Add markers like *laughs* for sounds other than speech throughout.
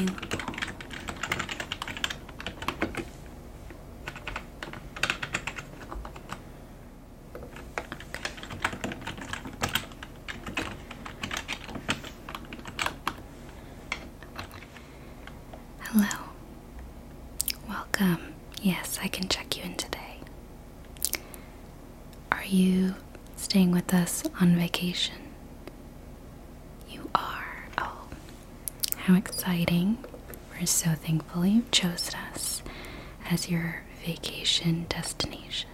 available. Hello. Welcome. Yes, I can check you in today. Are you staying with us on vacation? You are. Oh, how exciting. We're so thankful you chose us as your vacation destination.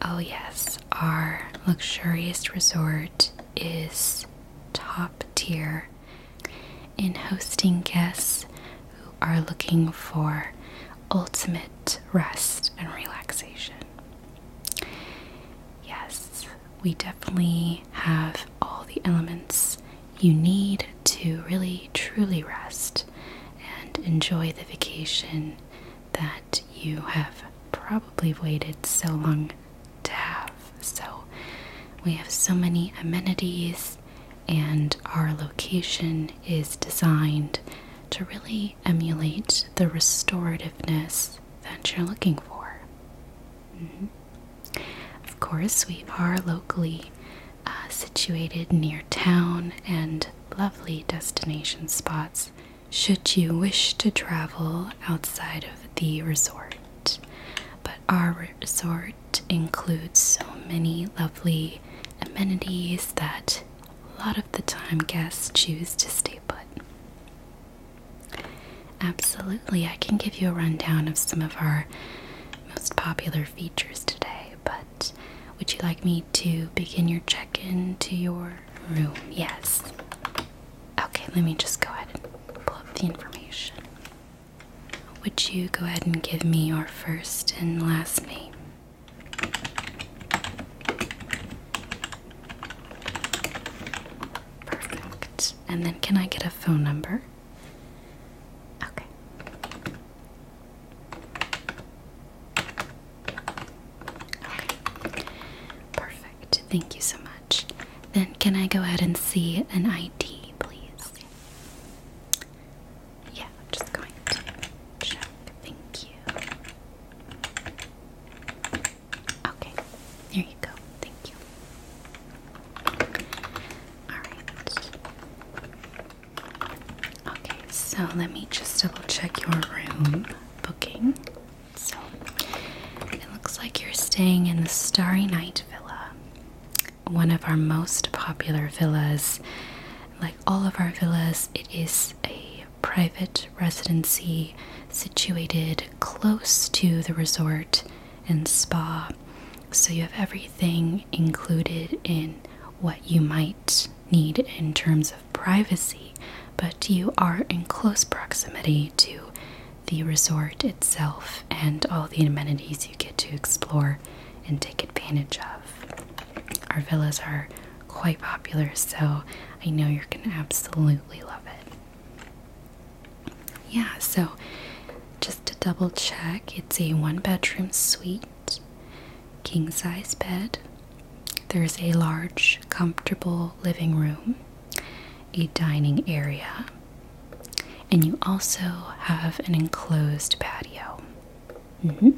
Oh, yes, our luxurious resort is top tier in hosting guests who are looking for ultimate rest and relaxation. Yes, we definitely have all the elements you need to really truly rest and enjoy the vacation that you have probably waited so long to have. So, we have so many amenities, and our location is designed to really emulate the restorativeness that you're looking for. Mhm. Of course, we are locally uh, situated near town and lovely destination spots should you wish to travel outside of the resort. But our resort includes so many lovely amenities that a lot of the time guests choose to stay put. Absolutely, I can give you a rundown of some of our most popular features today, but would you like me to begin your check in to your room? Yes. Okay, let me just go ahead and pull up the information. Would you go ahead and give me your first and last name? Perfect. And then can I get a phone number? Okay. Okay. Perfect. Thank you so much. Then can I go ahead and see an ID, please? Yeah, I'm just going to check. Thank you. Okay, there you go. Thank you. Alright. Okay, so let me just double check your room booking. So, it looks like you're staying in the Starry Night Villa, one of our most popular villas. Like all of our villas, it is a private residency situated close to the resort and spa. So you have everything included in what you might need in terms of privacy, but you are in close proximity to the resort itself and all the amenities you get to explore and take advantage of. Our villas are quite popular, so I know you're going to absolutely love it. Yeah, so just to double check, it's a one bedroom suite, king size bed. There's a large, comfortable living room, a dining area, and you also have an enclosed patio. Mhm.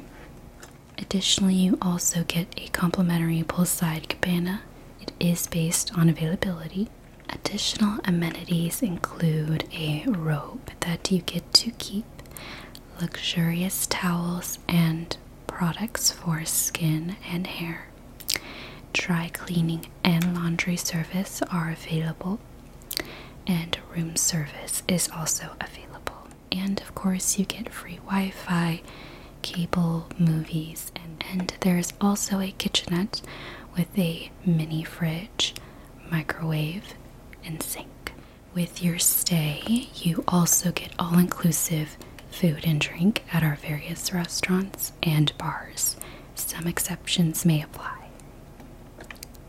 Additionally, you also get a complimentary poolside cabana. It is based on availability. Additional amenities include a robe that you get to keep, luxurious towels and products for skin and hair. Dry cleaning and laundry service are available, and room service is also available. And of course, you get free Wi Fi, cable, movies, and, and there's also a kitchenette with a mini fridge, microwave, and sink. With your stay, you also get all inclusive food and drink at our various restaurants and bars. Some exceptions may apply.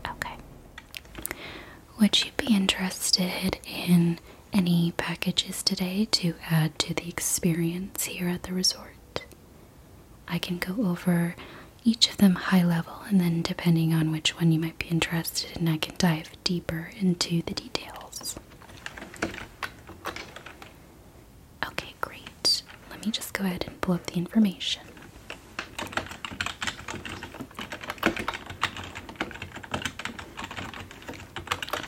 Okay. Would you be interested in any packages today to add to the experience here at the resort? I can go over each of them high level, and then depending on which one you might be interested in, I can dive deeper into the details. Okay, great. Let me just go ahead and pull up the information.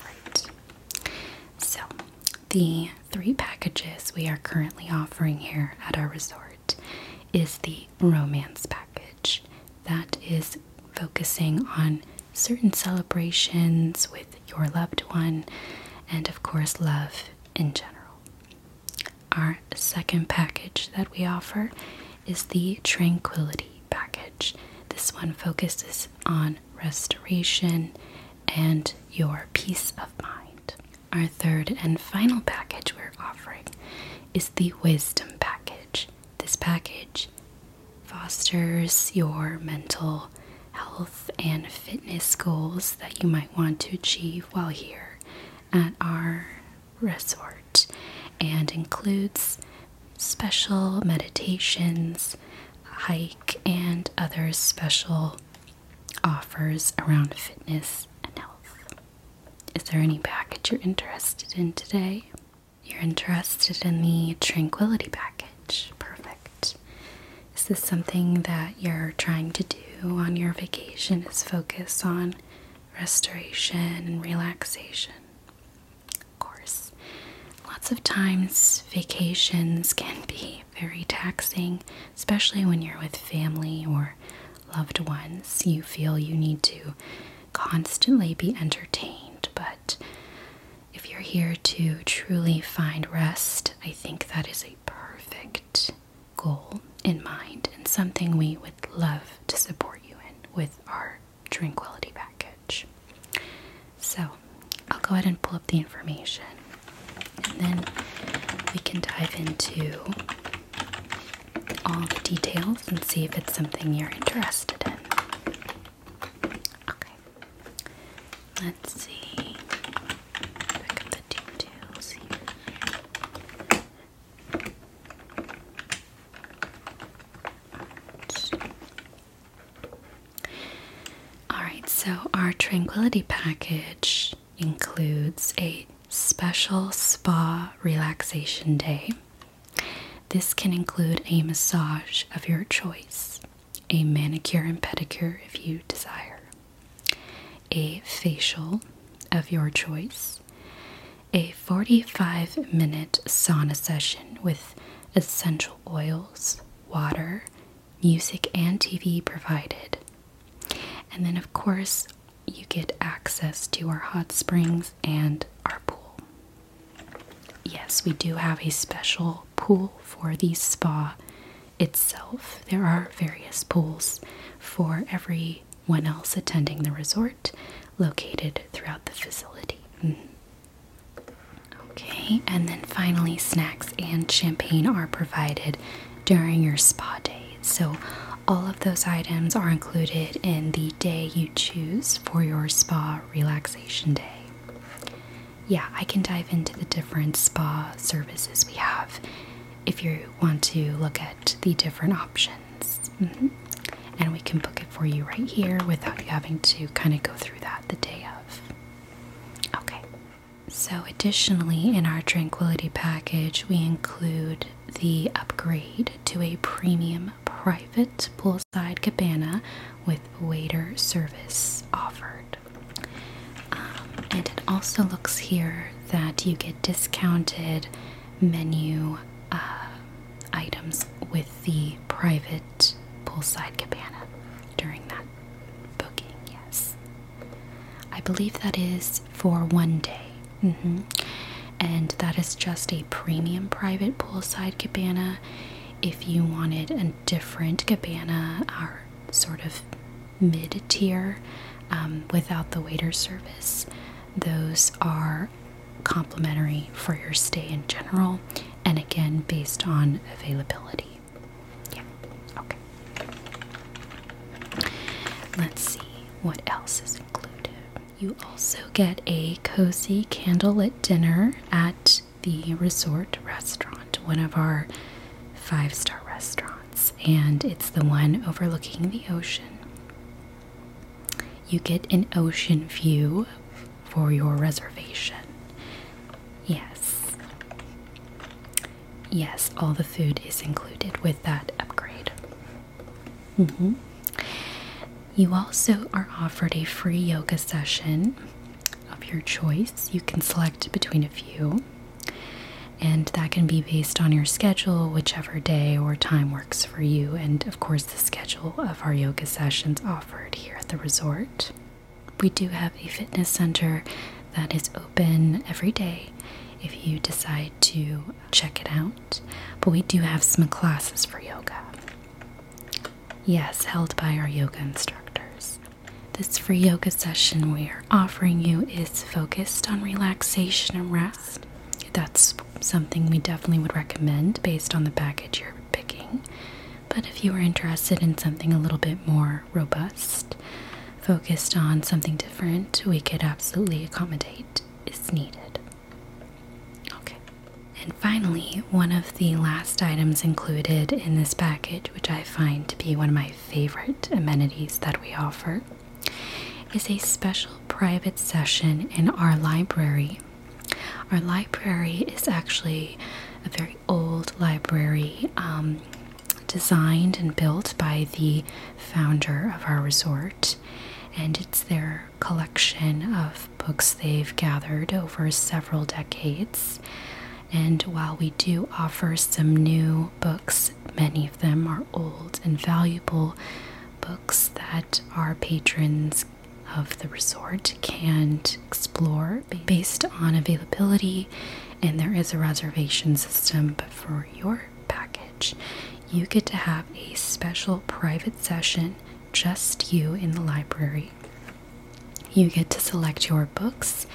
Right. So, the three packages we are currently offering here at our resort is the romance package that is focusing on certain celebrations with your loved one and, of course, love in general. Our second package that we offer is the Tranquility package. This one focuses on restoration and your peace of mind. Our third and final package we're offering is the Wisdom. This package fosters your mental health and fitness goals that you might want to achieve while here at our resort and includes special meditations, hike, and other special offers around fitness and health. Is there any package you're interested in today? You're interested in the Tranquility package. Is this something that you're trying to do on your vacation? Is focus on restoration and relaxation? Of course. Lots of times, vacations can be very taxing, especially when you're with family or loved ones. You feel you need to constantly be entertained, but if you're here to truly find rest, I think that is a perfect goal in mind and something we would love to support you in with our tranquility package. So, I'll go ahead and pull up the information and then we can dive into all the details and see if it's something you're interested in. Okay. Let's see. Pick up the details here. Alright, so our tranquility package includes a special spa relaxation day. This can include a massage of your choice, a manicure and pedicure if you desire, a facial of your choice, a 45 minute sauna session with essential oils, water, music, and TV provided. And then, of course, you get access to our hot springs and our pool. Yes, we do have a special pool for the spa itself. There are various pools for everyone else attending the resort located throughout the facility. Mhm. Okay, and then finally, snacks and champagne are provided during your spa day. So, all of those items are included in the day you choose for your spa relaxation day. Yeah, I can dive into the different spa services we have if you want to look at the different options. Mhm. And we can book it for you right here without you having to kind of go through that the day of. Okay. So, additionally, in our Tranquility package, we include the upgrade to a premium private poolside cabana with waiter service offered. Um, and it also looks here that you get discounted menu uh, items with the private poolside cabana during that booking, yes. I believe that is for one day. hmm And that is just a premium private poolside cabana. If you wanted a different cabana, our sort of mid tier um, without the waiter service, those are complimentary for your stay in general and again based on availability. Yeah, okay. Let's see what else is included. You also get a cozy candlelit dinner at the resort restaurant, one of our five star restaurants, and it's the one overlooking the ocean. You get an ocean view for your reservation. Yes. Yes, all the food is included with that upgrade. Mm-hmm. You also are offered a free yoga session of your choice. You can select between a few, and that can be based on your schedule, whichever day or time works for you, and of course, the schedule of our yoga sessions offered here at the resort. We do have a fitness center that is open every day if you decide to check it out, but we do have some classes for yoga. Yes, held by our yoga instructors. This free yoga session we are offering you is focused on relaxation and rest. That's something we definitely would recommend based on the package you're picking. But if you are interested in something a little bit more robust, focused on something different, we could absolutely accommodate is needed. Okay. And finally, one of the last items included in this package, which I find to be one of my favorite amenities that we offer, is a special private session in our library. Our library is actually a very old library um, designed and built by the founder of our resort, and it's their collection of books they've gathered over several decades. And while we do offer some new books, many of them are old and valuable books that our patrons of the resort can explore based on availability. And there is a reservation system, but for your package, you get to have a special private session, just you in the library. You get to select your books,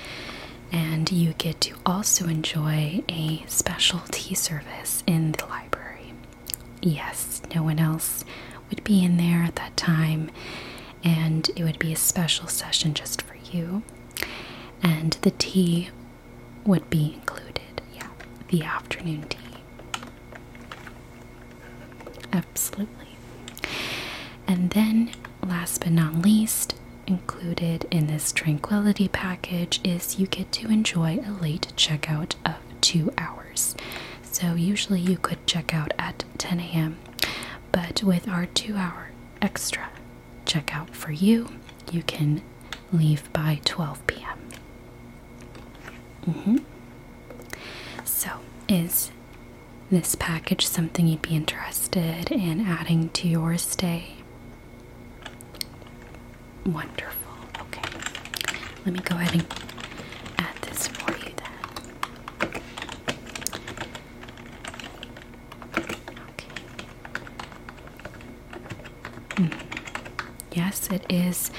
and you get to also enjoy a special tea service in the library. Yes, no one else would be in there at that time, and it would be a special session just for you. And the tea would be included, yeah, the afternoon tea. Absolutely. And then, last but not least, included in this tranquility package is you get to enjoy a late checkout of two hours. So, usually you could check out at 10 a.m., but with our two hour extra checkout for you, you can leave by 12 p.m. Mm-hmm. So, is this package something you'd be interested in adding to your stay? Wonderful. Okay. Let me go ahead and add this for you then. Okay. Hmm. Yes, it is.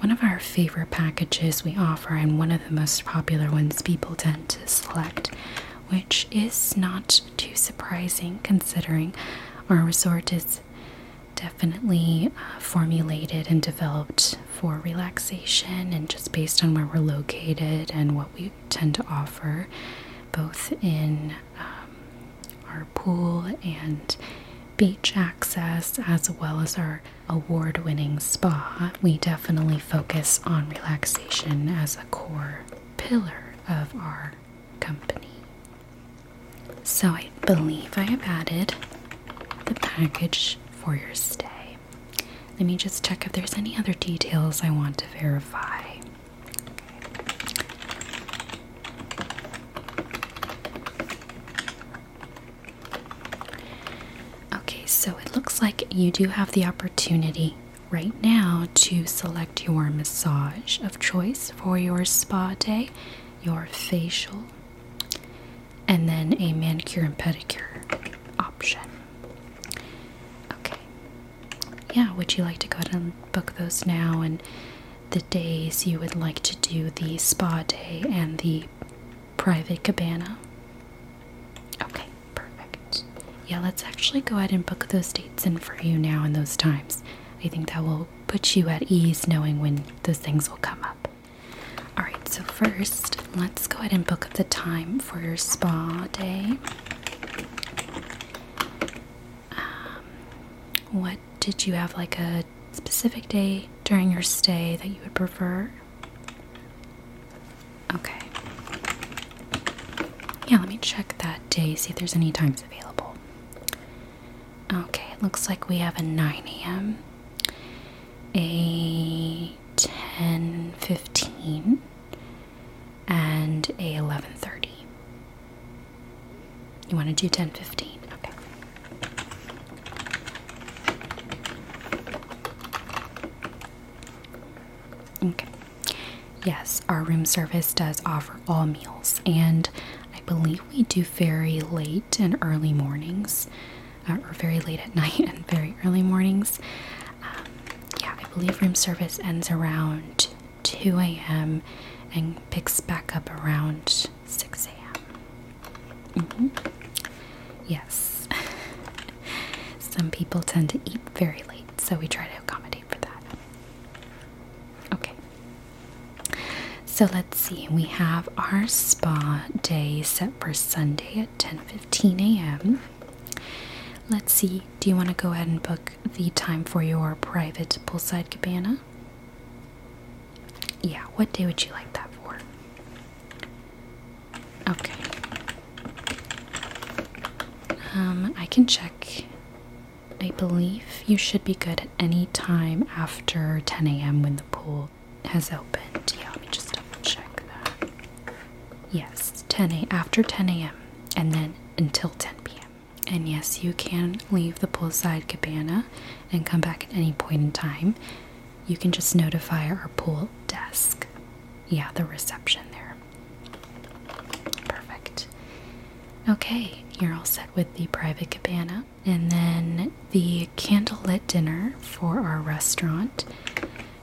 One of our favorite packages we offer, and one of the most popular ones people tend to select, which is not too surprising considering our resort is definitely uh, formulated and developed for relaxation and just based on where we're located and what we tend to offer, both in um, our pool and beach access, as well as our award winning spa. We definitely focus on relaxation as a core pillar of our company. So I believe I have added the package for your stay. Let me just check if there's any other details I want to verify. Okay, so it looks like you do have the opportunity right now to select your massage of choice for your spa day, your facial, and then a manicure and pedicure option. Okay. Yeah, would you like to go ahead and book those now and the days you would like to do the spa day and the private cabana? Okay, perfect. Yeah, let's actually go ahead and book those dates in for you now and those times. I think that will put you at ease knowing when those things will come up. Alright, so first, let's go ahead and book up the time for your spa day. Um, what did you have like a specific day during your stay that you would prefer? Okay. Yeah, let me check that day, see if there's any times available. Okay, it looks like we have a 9 a.m., a 10:15, and a 11:30. You want to do 10:15? Okay. Okay. Yes, our room service does offer all meals, and I believe we do very late and early mornings, uh, or very late at *laughs* night and very early mornings. Um, yeah, I believe room service ends around 2 a.m. and picks back up around 6 a.m. Mm-hmm. Yes. *laughs* Some people tend to eat very late, so we try to accommodate for that. Okay. So let's see. We have our spa day set for Sunday at 10:15 a.m. Let's see. Do you want to go ahead and book the time for your private poolside cabana? Yeah, what day would you like that for? Okay. Um, I can check. I believe you should be good at any time after 10 a.m. when the pool has opened. Yeah, let me just double check that. Yes, 10 a after 10 a.m. and then until 10 p.m. And yes, you can leave the poolside cabana and come back at any point in time. You can just notify our pool desk. Yeah, the reception there. Perfect. Okay, you're all set with the private cabana. And then the candlelit dinner for our restaurant.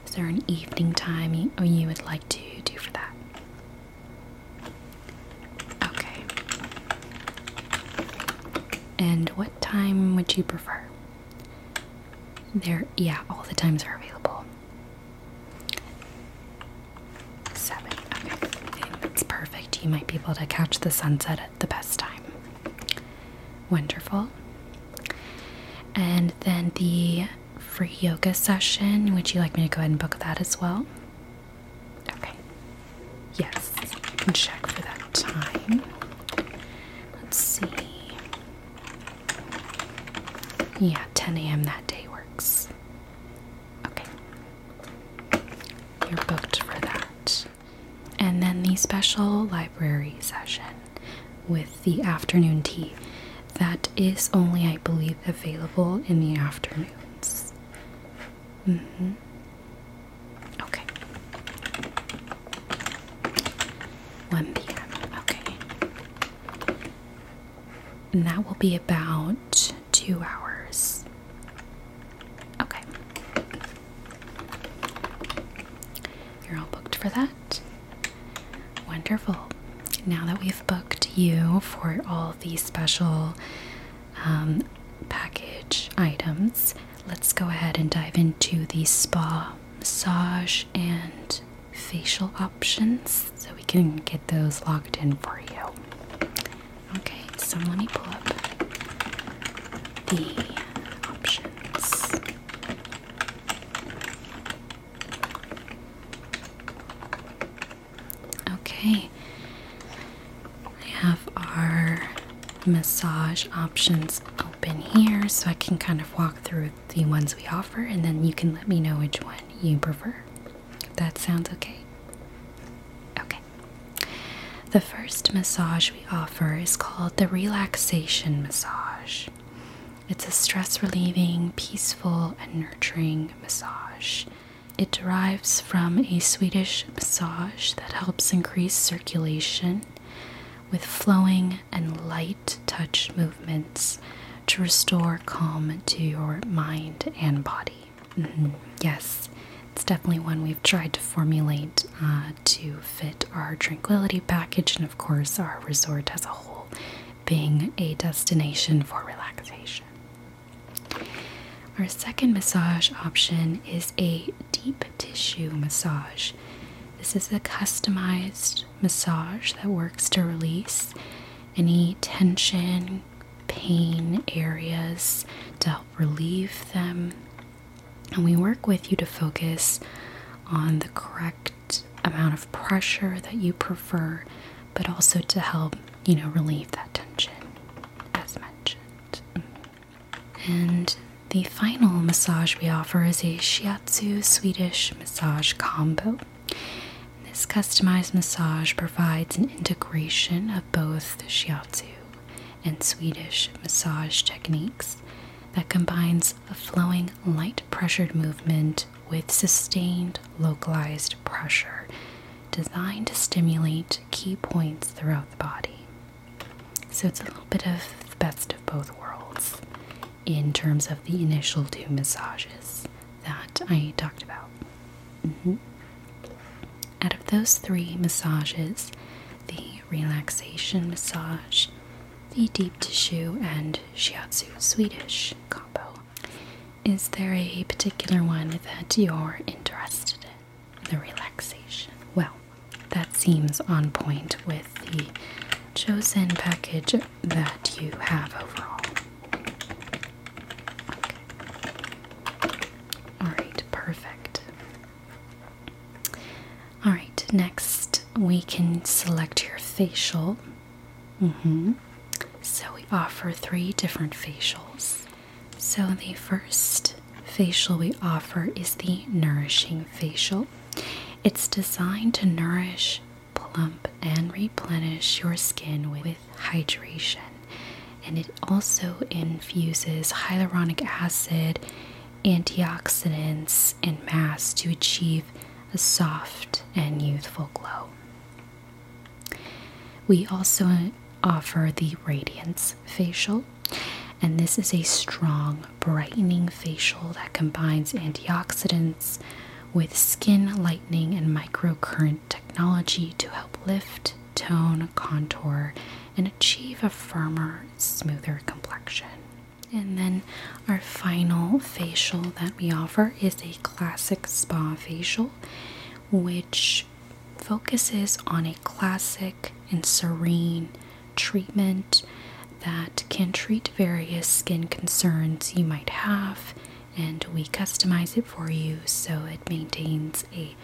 Is there an evening time you, you would like to do for that? Okay. And what time would you prefer? There, yeah, all the times are available. Seven. Okay, that's perfect. You might be able to catch the sunset at the best time. Wonderful. And then the free yoga session. Would you like me to go ahead and book that as well? Okay. Yes, I can check for that time. Let's see. Yeah, 10 a.m. that day works. Okay. You're booked for that. And then the special library session with the afternoon tea. That is only, I believe, available in the afternoons. Mm hmm. Okay. 1 p.m. Okay. And that will be about two hours. Okay. You're all booked for that? Wonderful. Now that we've booked you for all these special um, package items, let's go ahead and dive into the spa, massage, and facial options so we can get those locked in for you. Okay, so let me pull up the options. Okay, I have our massage options open here so I can kind of walk through the ones we offer and then you can let me know which one you prefer. If that sounds okay. Okay. The first massage we offer is called the relaxation massage. It's a stress relieving, peaceful, and nurturing massage. It derives from a Swedish massage that helps increase circulation with flowing and light touch movements to restore calm to your mind and body. Mhm. Yes, it's definitely one we've tried to formulate uh, to fit our tranquility package and, of course, our resort as a whole, being a destination for relaxation. Our second massage option is a deep tissue massage. This is a customized massage that works to release any tension, pain areas, to help relieve them. And we work with you to focus on the correct amount of pressure that you prefer, but also to help you know, relieve that tension, as mentioned. And the final massage we offer is a shiatsu Swedish massage combo. This customized massage provides an integration of both shiatsu and Swedish massage techniques that combines a flowing, light pressured movement with sustained, localized pressure designed to stimulate key points throughout the body. So it's a little bit of the best of both worlds in terms of the initial two massages that I talked about. Mm-hmm. Out of those three massages, the relaxation massage, the deep tissue, and shiatsu Swedish combo, is there a particular one that you're interested in? The relaxation. Well, that seems on point with the chosen package that you have overall. Alright, perfect. Alright, next we can select your facial. Mm-hmm. So we offer three different facials. So the first facial we offer is the Nourishing Facial. It's designed to nourish, plump, and replenish your skin with hydration. And it also infuses hyaluronic acid, antioxidants, and mass to achieve a soft and youthful glow. We also offer the Radiance Facial, and this is a strong, brightening facial that combines antioxidants with skin lightening and microcurrent technology to help lift, tone, contour, and achieve a firmer, smoother complexion. And then our final facial that we offer is a classic spa facial, which focuses on a classic and serene treatment that can treat various skin concerns you might have, and we customize it for you so it maintains a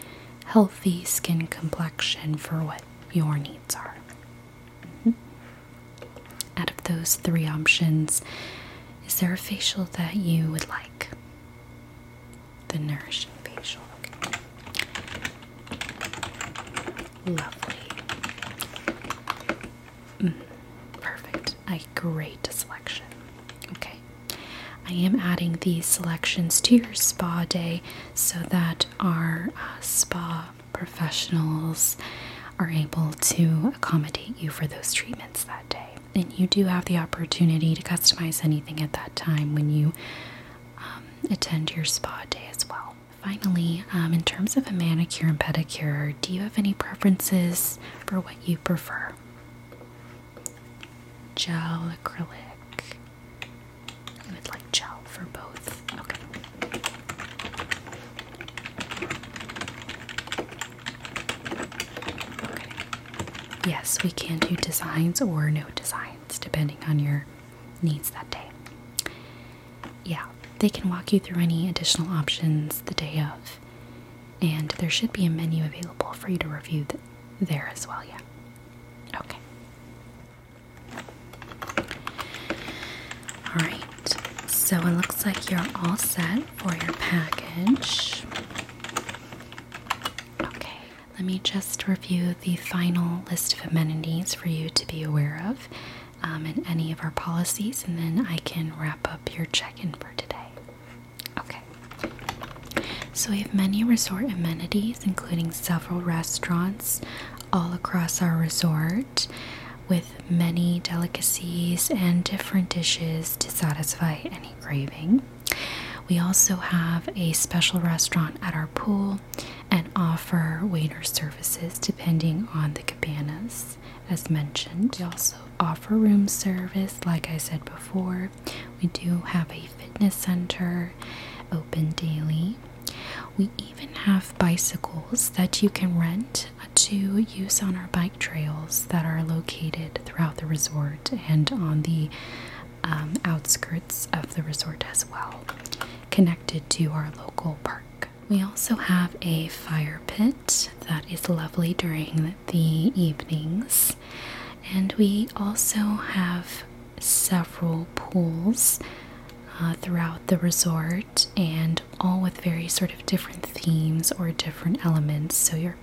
healthy skin complexion for what your needs are. Mm-hmm. Out of those three options, is there a facial that you would like? The nourishing facial. Okay. Lovely. Mm, perfect. A great selection. Okay. I am adding these selections to your spa day so that our uh, spa professionals are able to accommodate you for those treatments that day. And you do have the opportunity to customize anything at that time when you um, attend your spa day as well. Finally, um, in terms of a manicure and pedicure, do you have any preferences for what you prefer? Gel, acrylic. I would like gel for both. Okay. Okay. Yes, we can do designs or no designs depending on your needs that day. Yeah, they can walk you through any additional options the day of, and there should be a menu available for you to review th there as well. Yeah. Okay. Alright, so it looks like you're all set for your package. Okay, let me just review the final list of amenities for you to be aware of um, and any of our policies, and then I can wrap up your check in for today. Okay, so we have many resort amenities, including several restaurants all across our resort with many delicacies and different dishes to satisfy any craving. We also have a special restaurant at our pool and offer waiter services depending on the cabanas, as mentioned. We also offer room service, like I said before. We do have a fitness center open daily. We even have bicycles that you can rent to use on our bike trails that are located throughout the resort and on the um, outskirts of the resort as well, connected to our local park. We also have a fire pit that is lovely during the evenings, And we also have several pools uh, throughout the resort, and all with very sort of different themes or different elements. So you're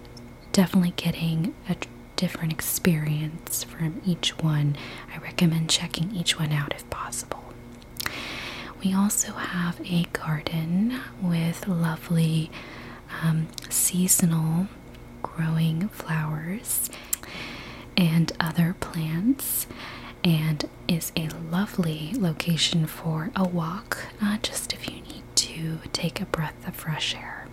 definitely getting a different experience from each one. I recommend checking each one out if possible. We also have a garden with lovely um, seasonal growing flowers and other plants, and is a lovely location for a walk, uh, just if you need to take a breath of fresh air.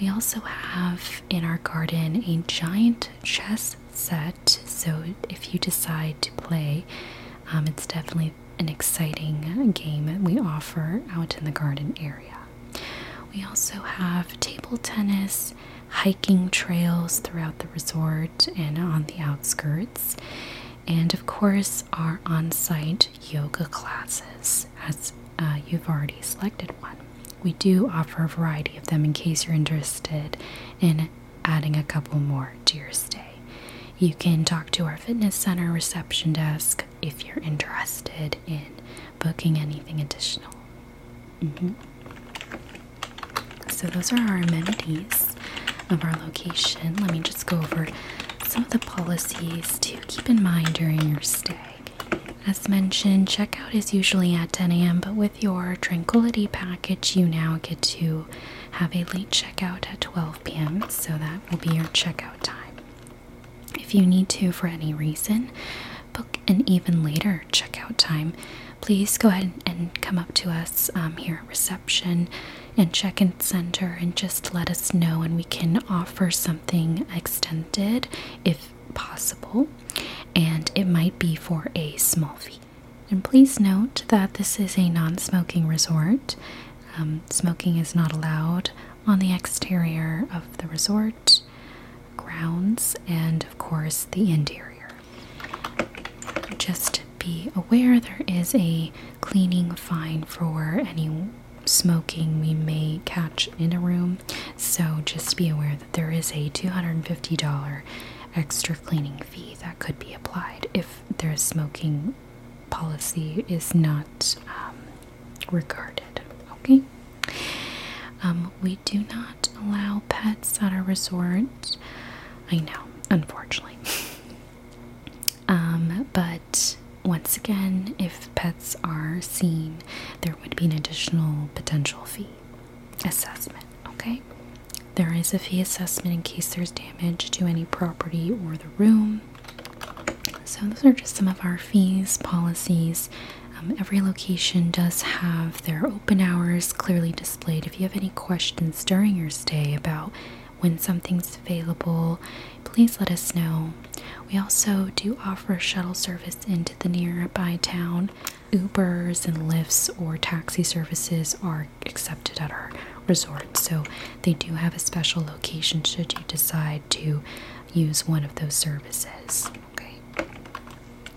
We also have in our garden a giant chess set, so if you decide to play, um, it's definitely an exciting game we offer out in the garden area. We also have table tennis, hiking trails throughout the resort and on the outskirts, and of course, our on site yoga classes, as uh, you've already selected one. We do offer a variety of them in case you're interested in adding a couple more to your stay. You can talk to our fitness center reception desk if you're interested in booking anything additional. Mm-hmm. So, those are our amenities of our location. Let me just go over some of the policies to keep in mind during your stay. As mentioned, checkout is usually at 10 a.m., but with your Tranquility package, you now get to have a late checkout at 12 p.m., so that will be your checkout time. If you need to, for any reason, book an even later checkout time, please go ahead and come up to us um, here at reception and check in center and just let us know, and we can offer something extended if possible, and it might be for a small fee. And please note that this is a non smoking resort. Um, smoking is not allowed on the exterior of the resort, grounds, and of course the interior. Just be aware there is a cleaning fine for any smoking we may catch in a room, so just be aware that there is a $250 extra cleaning fee that could be applied if their smoking policy is not um, regarded. Okay? Um, we do not allow pets at our resort. I know, unfortunately. *laughs* um, but once again, if pets are seen, there would be an additional potential fee assessment. Okay? Fee assessment in case there's damage to any property or the room. So, those are just some of our fees, policies. Um, every location does have their open hours clearly displayed. If you have any questions during your stay about when something's available, please let us know. We also do offer shuttle service into the nearby town. Ubers and Lyfts or taxi services are accepted at our resort, so they do have a special location should you decide to use one of those services. Okay.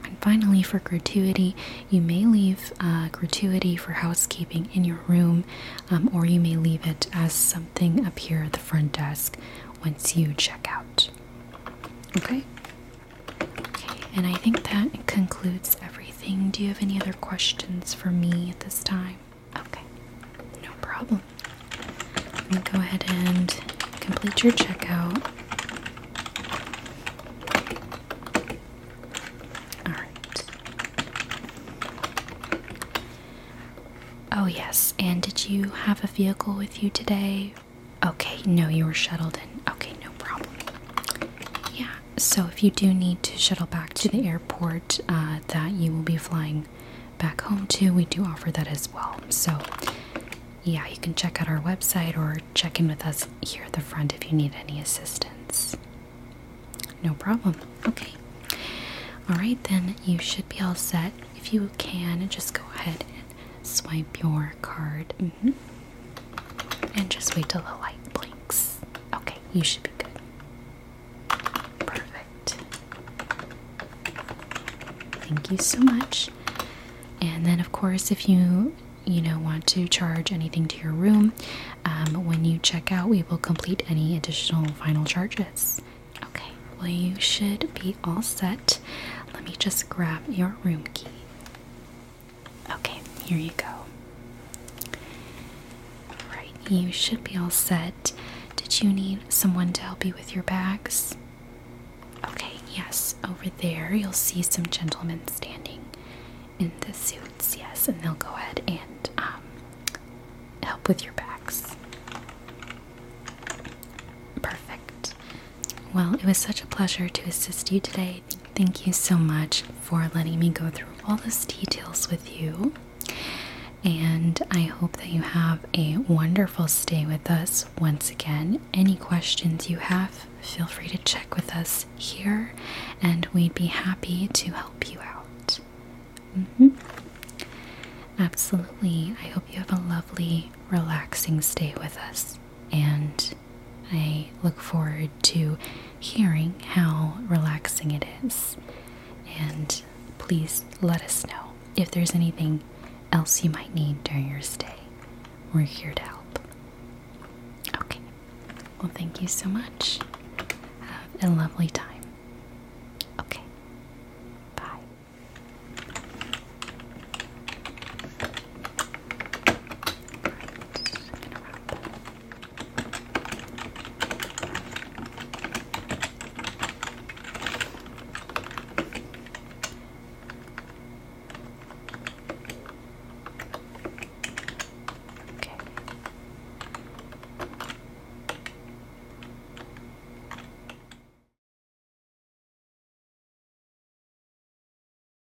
And finally, for gratuity, you may leave uh, gratuity for housekeeping in your room, um, or you may leave it as something up here at the front desk once you check out. Okay? Okay, and I think that concludes everything. Do you have any other questions for me at this time? Okay, no problem. Let me go ahead and complete your checkout. Alright. Oh, yes, and did you have a vehicle with you today? Okay, no, you were shuttled in. Okay, no problem. Yeah, so if you do need to shuttle back to the airport uh, that you will be flying back home to, we do offer that as well. So, yeah, you can check out our website or check in with us here at the front if you need any assistance. No problem. Okay. All right, then you should be all set. If you can, just go ahead and swipe your card. Mm-hmm. And just wait till the light blinks. Okay, you should be good. Perfect. Thank you so much. And then, of course, if you you know want to charge anything to your room, um, when you check out, we will complete any additional final charges. Okay. well, you should be all set. Let me just grab your room key. Okay, here you go. Right, you should be all set. Did you need someone to help you with your bags? Okay, yes, over there you'll see some gentlemen standing in the suits, yes, and they'll go ahead and um, help with your bags. Perfect. Well, it was such a pleasure to assist you today. Thank you so much for letting me go through all those details with you. And I hope that you have a wonderful stay with us once again. Any questions you have, feel free to check with us here, and we'd be happy to help you out. Mm-hmm. Absolutely. I hope you have a lovely, relaxing stay with us, and I look forward to hearing how relaxing it is. And please let us know if there's anything else you might need during your stay. We're here to help. Okay. Well, thank you so much. A lovely time.